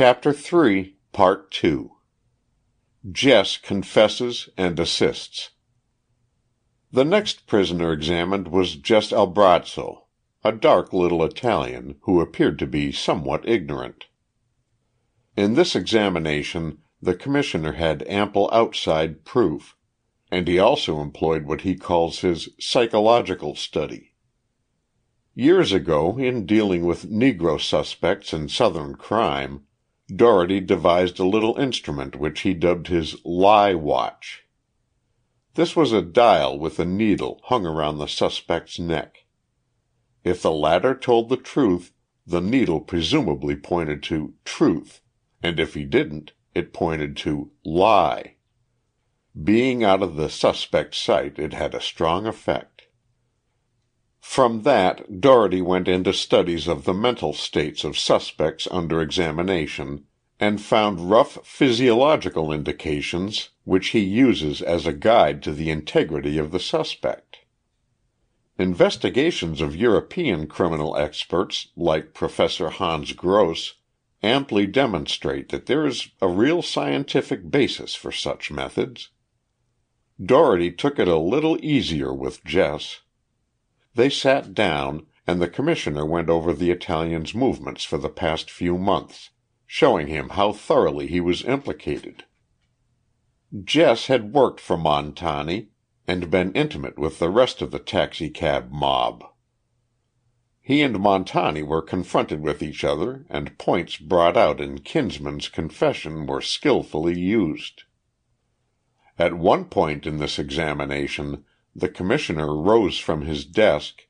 CHAPTER III Jess Confesses and Assists The next prisoner examined was Jess Albrazzo, a dark little Italian who appeared to be somewhat ignorant. In this examination the Commissioner had ample outside proof, and he also employed what he calls his "psychological study." Years ago, in dealing with Negro suspects in Southern crime, Dougherty devised a little instrument which he dubbed his "lie watch." This was a dial with a needle hung around the suspect's neck. If the latter told the truth, the needle presumably pointed to "truth," and if he didn't, it pointed to "lie." Being out of the suspect's sight, it had a strong effect. From that Dougherty went into studies of the mental states of suspects under examination, and found rough physiological indications which he uses as a guide to the integrity of the suspect. Investigations of European criminal experts, like Professor Hans Gross, amply demonstrate that there is a real scientific basis for such methods. Dougherty took it a little easier with Jess. They sat down, and the Commissioner went over the Italian's movements for the past few months, showing him how thoroughly he was implicated. Jess had worked for Montani and been intimate with the rest of the taxicab mob. He and Montani were confronted with each other and points brought out in Kinsman's confession were skillfully used. At one point in this examination the Commissioner rose from his desk,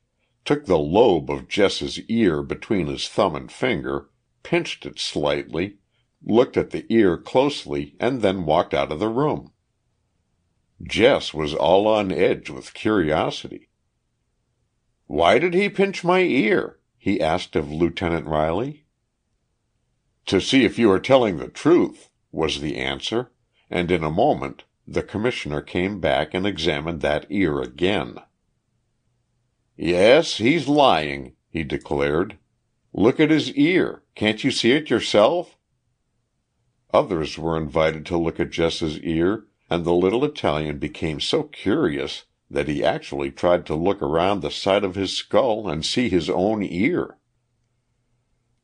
took the lobe of Jess's ear between his thumb and finger, pinched it slightly, looked at the ear closely and then walked out of the room. Jess was all on edge with curiosity. "Why did he pinch my ear?" he asked of Lieutenant Riley. "To see if you are telling the truth," was the answer, and in a moment the Commissioner came back and examined that ear again. "Yes, he's lying," he declared. "Look at his ear. Can't you see it yourself?" Others were invited to look at Jess's ear, and the little Italian became so curious that he actually tried to look around the side of his skull and see his own ear.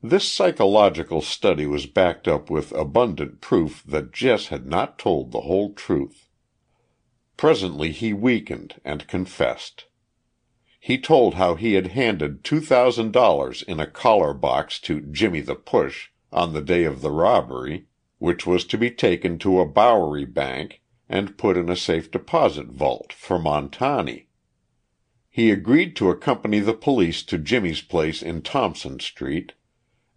This psychological study was backed up with abundant proof that Jess had not told the whole truth. Presently he weakened and confessed. He told how he had handed two thousand dollars in a collar box to Jimmie the Push on the day of the robbery, which was to be taken to a Bowery bank and put in a safe deposit vault for Montani. He agreed to accompany the police to Jimmie's place in Thompson Street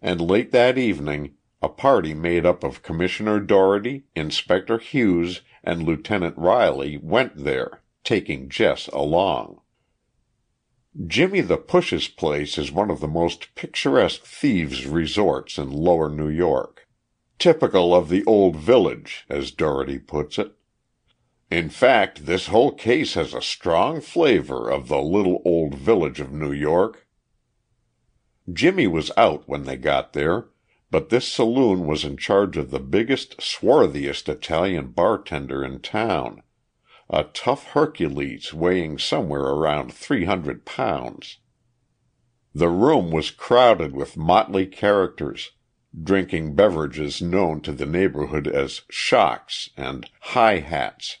and late that evening a party made up of Commissioner Dougherty, Inspector Hughes, and Lieutenant Riley went there, taking Jess along. Jimmie the Push's place is one of the most picturesque thieves' resorts in lower New York. Typical of the old village, as Dougherty puts it. In fact, this whole case has a strong flavor of the little old village of New York. Jimmie was out when they got there, but this saloon was in charge of the biggest, swarthiest Italian bartender in town, a tough Hercules weighing somewhere around three hundred pounds. The room was crowded with motley characters, drinking beverages known to the neighbourhood as "shocks" and "high hats."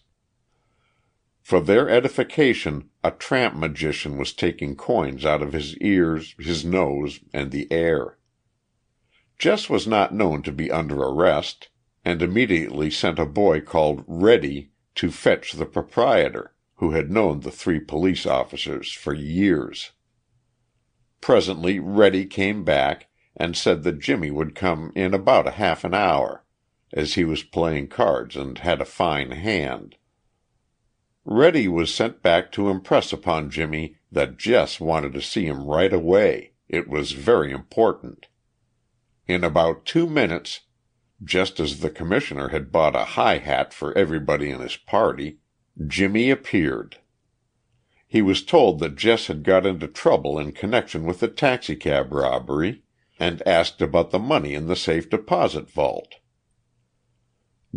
For their edification a tramp magician was taking coins out of his ears, his nose, and the air. Jess was not known to be under arrest, and immediately sent a boy called Reddy to fetch the proprietor, who had known the three police officers for years. Presently Reddy came back and said that Jimmie would come in about a half an hour, as he was playing cards and had a fine hand. Reddy was sent back to impress upon Jimmie that Jess wanted to see him right away it was very important. In about two minutes, just as the Commissioner had bought a high hat for everybody in his party, Jimmie appeared. He was told that Jess had got into trouble in connection with the taxicab robbery, and asked about the money in the safe deposit vault.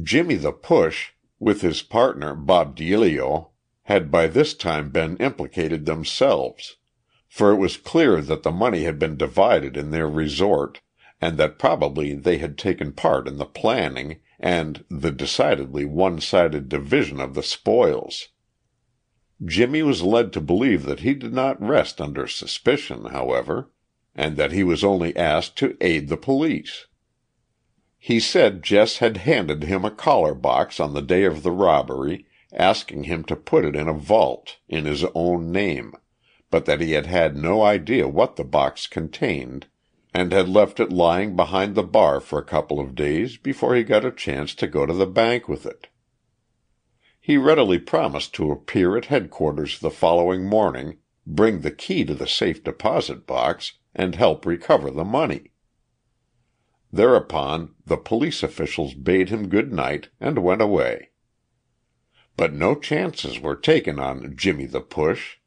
Jimmy the Push, with his partner Bob Deilio, had by this time been implicated themselves, for it was clear that the money had been divided in their resort, and that probably they had taken part in the planning and the decidedly one sided division of the spoils. Jimmy was led to believe that he did not rest under suspicion, however, and that he was only asked to aid the police. He said Jess had handed him a collar box on the day of the robbery asking him to put it in a vault in his own name, but that he had had no idea what the box contained and had left it lying behind the bar for a couple of days before he got a chance to go to the bank with it. He readily promised to appear at headquarters the following morning, bring the key to the safe deposit box, and help recover the money. Thereupon the police officials bade him good night and went away. But no chances were taken on "Jimmy the Push."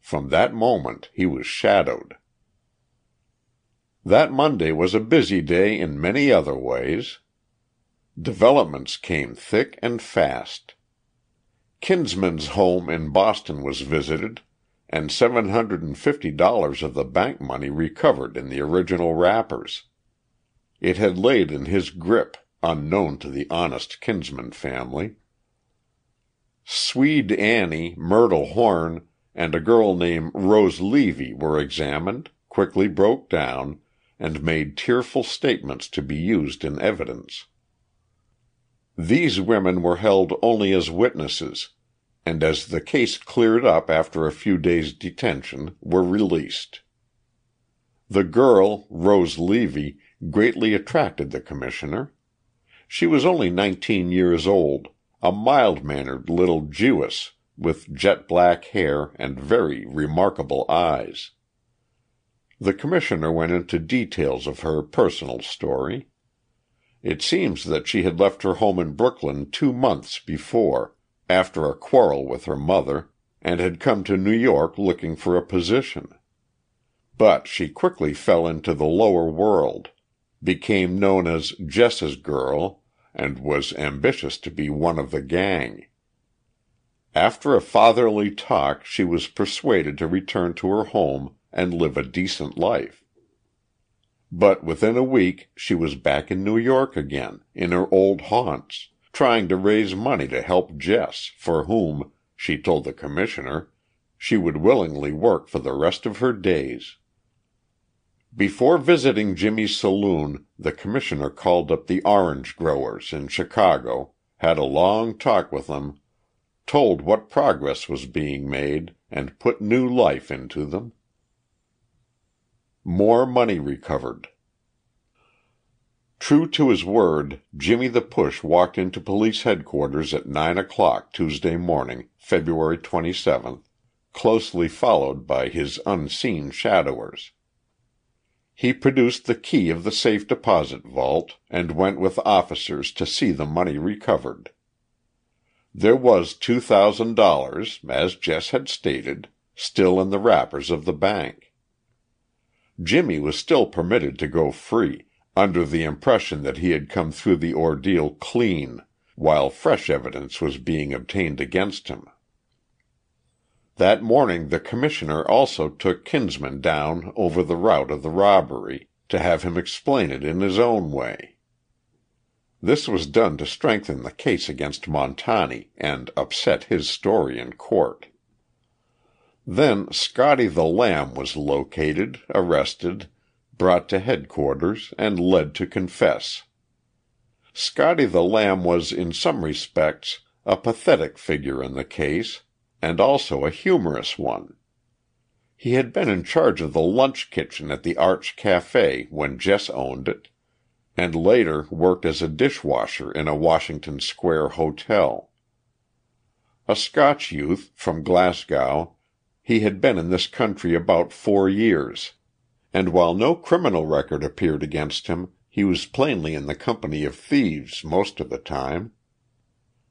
From that moment he was shadowed. That Monday was a busy day in many other ways. Developments came thick and fast. Kinsman's home in Boston was visited and $750 of the bank money recovered in the original wrappers. It had laid in his grip, unknown to the honest Kinsman family. Swede Annie, Myrtle Horn, and a girl named Rose Levy were examined, quickly broke down, and made tearful statements to be used in evidence. These women were held only as witnesses, and as the case cleared up after a few days' detention were released. The girl, Rose Levy, greatly attracted the Commissioner. She was only nineteen years old a mild mannered little Jewess with jet black hair and very remarkable eyes. The Commissioner went into details of her personal story. It seems that she had left her home in Brooklyn two months before, after a quarrel with her mother, and had come to New York looking for a position. But she quickly fell into the lower world, became known as Jess's girl and was ambitious to be one of the gang. After a fatherly talk she was persuaded to return to her home and live a decent life. But within a week she was back in New York again, in her old haunts, trying to raise money to help Jess, for whom, she told the Commissioner, she would willingly work for the rest of her days. Before visiting Jimmy's saloon the Commissioner called up the orange growers in Chicago, had a long talk with them, told what progress was being made, and put new life into them. More Money Recovered True to his word, Jimmy the Push walked into police headquarters at nine o'clock Tuesday morning, February 27th, closely followed by his unseen shadowers. He produced the key of the safe deposit vault, and went with officers to see the money recovered. There was two thousand dollars, as Jess had stated, still in the wrappers of the bank. Jimmy was still permitted to go free, under the impression that he had come through the ordeal clean, while fresh evidence was being obtained against him. That morning the Commissioner also took Kinsman down over the route of the robbery, to have him explain it in his own way. This was done to strengthen the case against Montani and upset his story in court. Then "Scotty the Lamb" was located, arrested, brought to headquarters and led to confess. "Scotty the Lamb" was in some respects a pathetic figure in the case and also a humorous one. He had been in charge of the lunch kitchen at the Arch Café when Jess owned it, and later worked as a dishwasher in a Washington Square hotel. A Scotch youth, from Glasgow, he had been in this country about four years, and while no criminal record appeared against him, he was plainly in the company of thieves most of the time.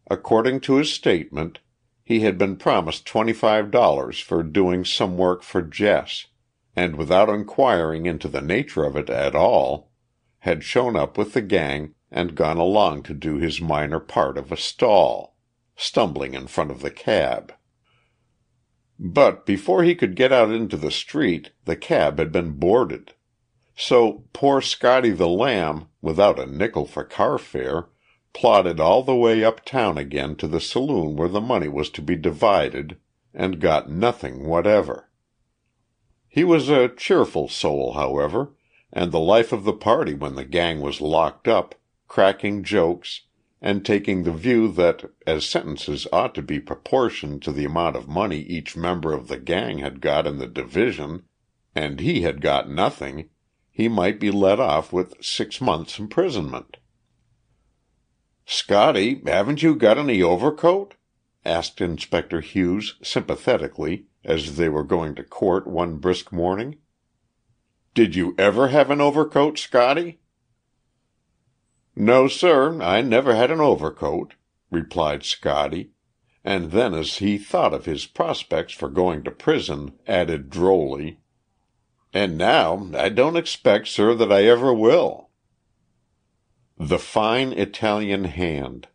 According to his statement, he had been promised twenty five dollars for doing some work for Jess, and without inquiring into the nature of it at all, had shown up with the gang and gone along to do his minor part of a stall, stumbling in front of the cab. But before he could get out into the street the cab had been boarded. So poor Scotty the Lamb, without a nickel for car fare, plodded all the way uptown again to the saloon where the money was to be divided, and got nothing whatever. He was a cheerful soul, however, and the life of the party when the gang was locked up, cracking jokes, and taking the view that as sentences ought to be proportioned to the amount of money each member of the gang had got in the division, and he had got nothing, he might be let off with six months' imprisonment. "Scotty, haven't you got any overcoat?" asked Inspector Hughes sympathetically as they were going to court one brisk morning. "Did you ever have an overcoat, Scotty?" "No, sir, I never had an overcoat," replied Scotty, and then as he thought of his prospects for going to prison, added drolly, "And now I don't expect, sir, that I ever will." The Fine Italian Hand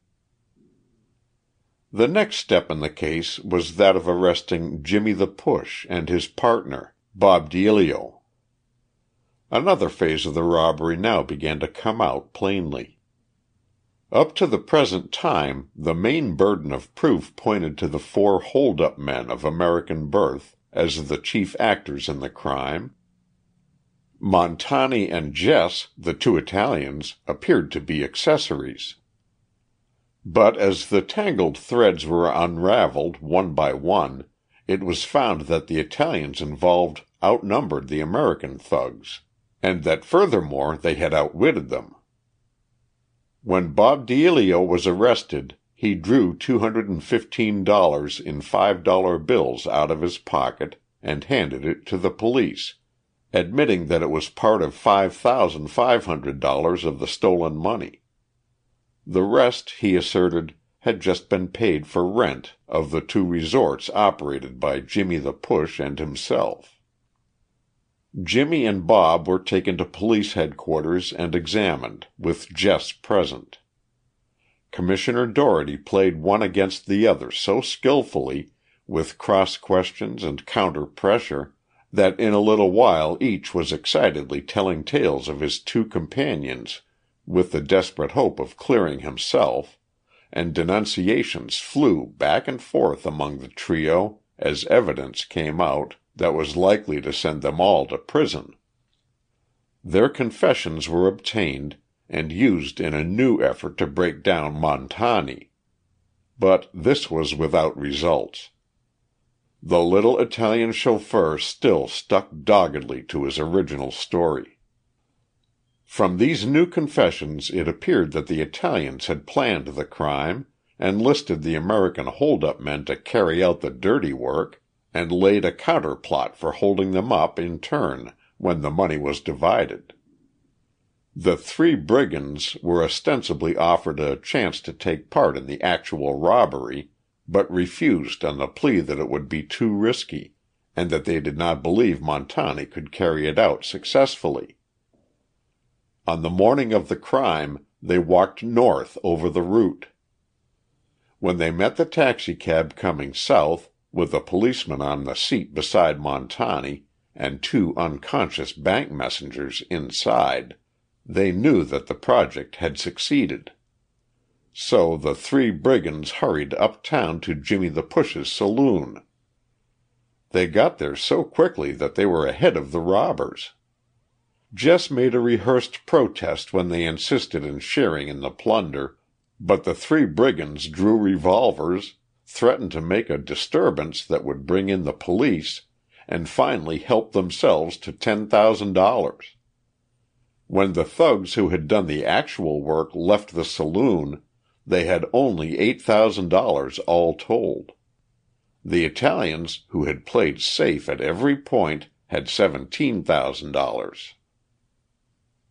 the next step in the case was that of arresting "Jimmie the Push" and his partner, Bob Deilio. Another phase of the robbery now began to come out plainly. Up to the present time the main burden of proof pointed to the four hold up men of American birth as the chief actors in the crime. Montani and Jess, the two Italians, appeared to be accessories. But as the tangled threads were unravelled one by one, it was found that the Italians involved outnumbered the American thugs, and that furthermore they had outwitted them. When Bob Deilio was arrested he drew $215 in five dollar bills out of his pocket and handed it to the police, admitting that it was part of $5,500 of the stolen money. The rest, he asserted, had just been paid for rent of the two resorts operated by Jimmie the Push and himself. Jimmie and Bob were taken to police headquarters and examined, with Jess present. Commissioner Dougherty played one against the other so skillfully, with cross questions and counter pressure, that in a little while each was excitedly telling tales of his two companions with the desperate hope of clearing himself, and denunciations flew back and forth among the trio as evidence came out that was likely to send them all to prison. Their confessions were obtained and used in a new effort to break down Montani. But this was without results. The little Italian chauffeur still stuck doggedly to his original story. From these new confessions it appeared that the Italians had planned the crime, enlisted the American hold up men to carry out the dirty work, and laid a counterplot for holding them up in turn when the money was divided. The three brigands were ostensibly offered a chance to take part in the actual robbery, but refused on the plea that it would be too risky, and that they did not believe Montani could carry it out successfully. On the morning of the crime they walked north over the route. When they met the taxicab coming south, with a policeman on the seat beside Montani and two unconscious bank messengers inside, they knew that the project had succeeded. So the three brigands hurried uptown to Jimmie the Push's saloon. They got there so quickly that they were ahead of the robbers. Jess made a rehearsed protest when they insisted in sharing in the plunder, but the three brigands drew revolvers, threatened to make a disturbance that would bring in the police, and finally helped themselves to ten thousand dollars. When the thugs who had done the actual work left the saloon, they had only eight thousand dollars all told. The Italians, who had played safe at every point, had seventeen thousand dollars.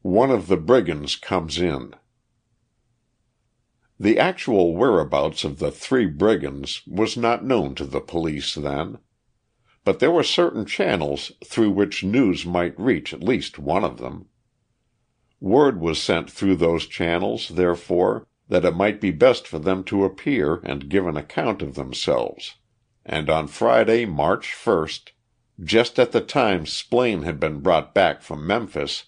One of the brigands comes in The actual whereabouts of the three brigands was not known to the police then. but there were certain channels through which news might reach at least one of them. Word was sent through those channels, therefore, that it might be best for them to appear and give an account of themselves, and on Friday, March 1, just at the time Splaine had been brought back from Memphis,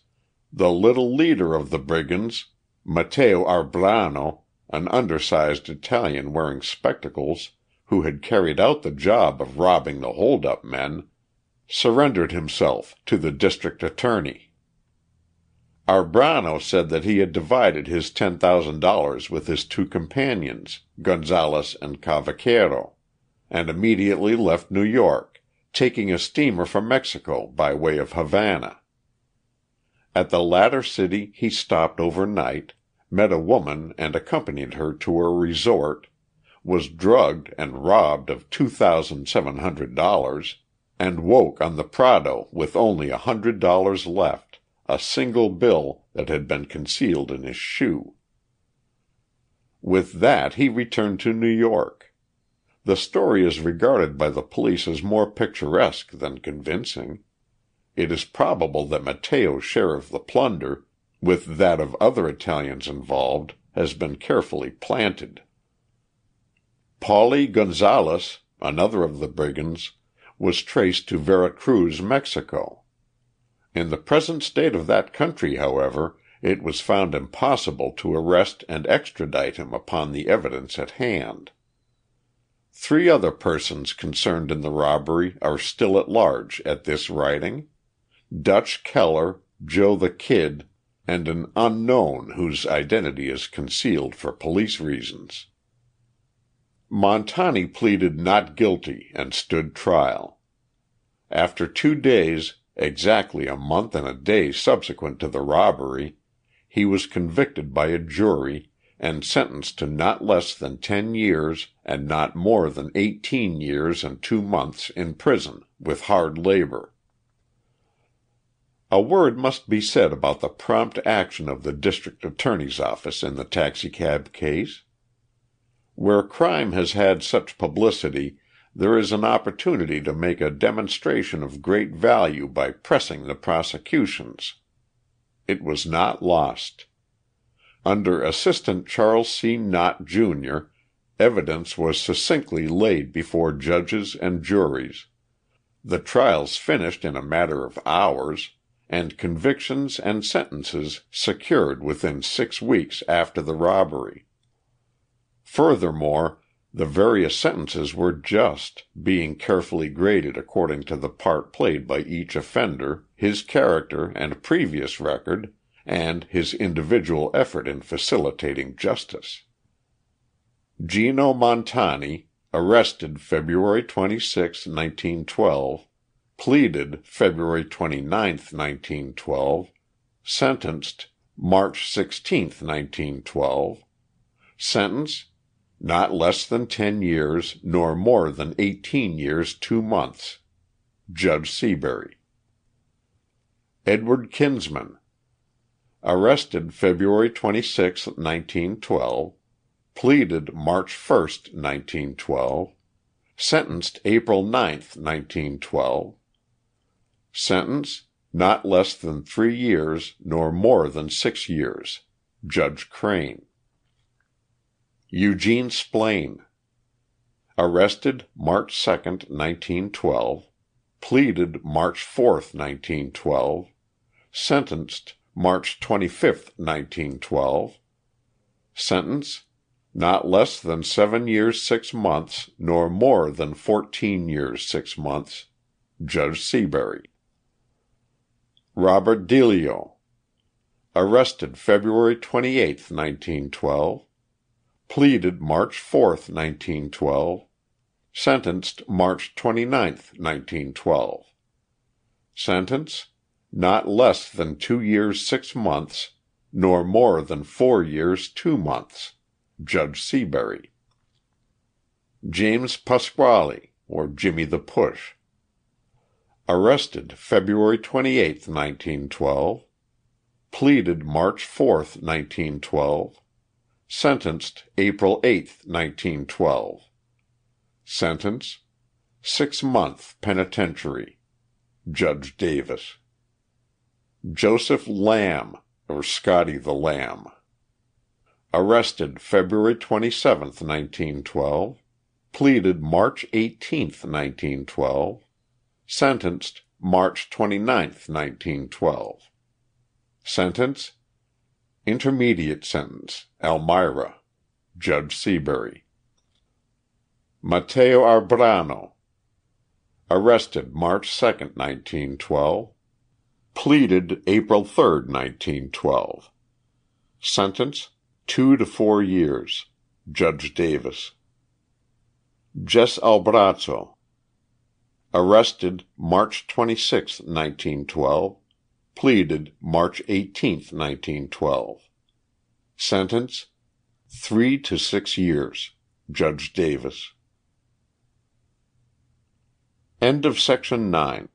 the little leader of the brigands, Matteo Arbrano, an undersized Italian wearing spectacles, who had carried out the job of robbing the hold up men, surrendered himself to the district attorney. Arbrano said that he had divided his $10,000 with his two companions, Gonzales and Cavaquero, and immediately left New York, taking a steamer for Mexico by way of Havana. At the latter city he stopped overnight, met a woman and accompanied her to a resort, was drugged and robbed of $2,700, and woke on the Prado with only a hundred dollars left a single bill that had been concealed in his shoe. With that he returned to New York. The story is regarded by the police as more picturesque than convincing. It is probable that Matteo's share of the plunder, with that of other Italians involved, has been carefully planted. Pauli Gonzales, another of the brigands, was traced to Vera Cruz, Mexico. In the present state of that country, however, it was found impossible to arrest and extradite him upon the evidence at hand. Three other persons concerned in the robbery are still at large at this writing Dutch Keller, Joe the Kid, and an unknown whose identity is concealed for police reasons. Montani pleaded not guilty and stood trial. After two days exactly a month and a day subsequent to the robbery, he was convicted by a jury and sentenced to not less than ten years and not more than eighteen years and two months in prison, with hard labor. A word must be said about the prompt action of the district attorney's office in the taxicab case. Where crime has had such publicity there is an opportunity to make a demonstration of great value by pressing the prosecutions. It was not lost. Under Assistant Charles C. Nott, Jr., evidence was succinctly laid before judges and juries, the trials finished in a matter of hours, and convictions and sentences secured within six weeks after the robbery. Furthermore, the various sentences were just, being carefully graded according to the part played by each offender, his character and previous record, and his individual effort in facilitating justice. Gino Montani, arrested February 26, 1912, pleaded February 29, 1912, sentenced March 16, 1912, sentence not less than ten years, nor more than eighteen years two months. Judge Seabury. Edward Kinsman. Arrested February 26, 1912. Pleaded March 1, 1912. Sentenced April 9, 1912. Sentence not less than three years, nor more than six years. Judge Crane. Eugene Splaine. Arrested March 2, 1912. Pleaded March 4, 1912. Sentenced March 25, 1912. Sentence not less than seven years six months, nor more than fourteen years six months. Judge Seabury. Robert Deilio. Arrested February 28, 1912 pleaded March 4, 1912, sentenced March 29, 1912. Sentence not less than two years six months, nor more than four years two months. Judge Seabury. James Pasquale, or Jimmy the Push. Arrested February 28, 1912. Pleaded March 4, 1912 Sentenced April 8, 1912. Sentence six month penitentiary. JUDGE DAVIS. Joseph Lamb, or Scotty the Lamb. Arrested February 27, 1912. Pleaded March 18, 1912. Sentenced March 29, 1912. Sentence Intermediate sentence, Elmira. Judge Seabury. Matteo Arbrano. Arrested March 2, 1912. Pleaded April 3, 1912. Sentence two to four years. Judge Davis. Jess Albrazzo. Arrested March 26, 1912. Pleaded March 18, 1912. Sentence three to six years. Judge Davis. End of section 9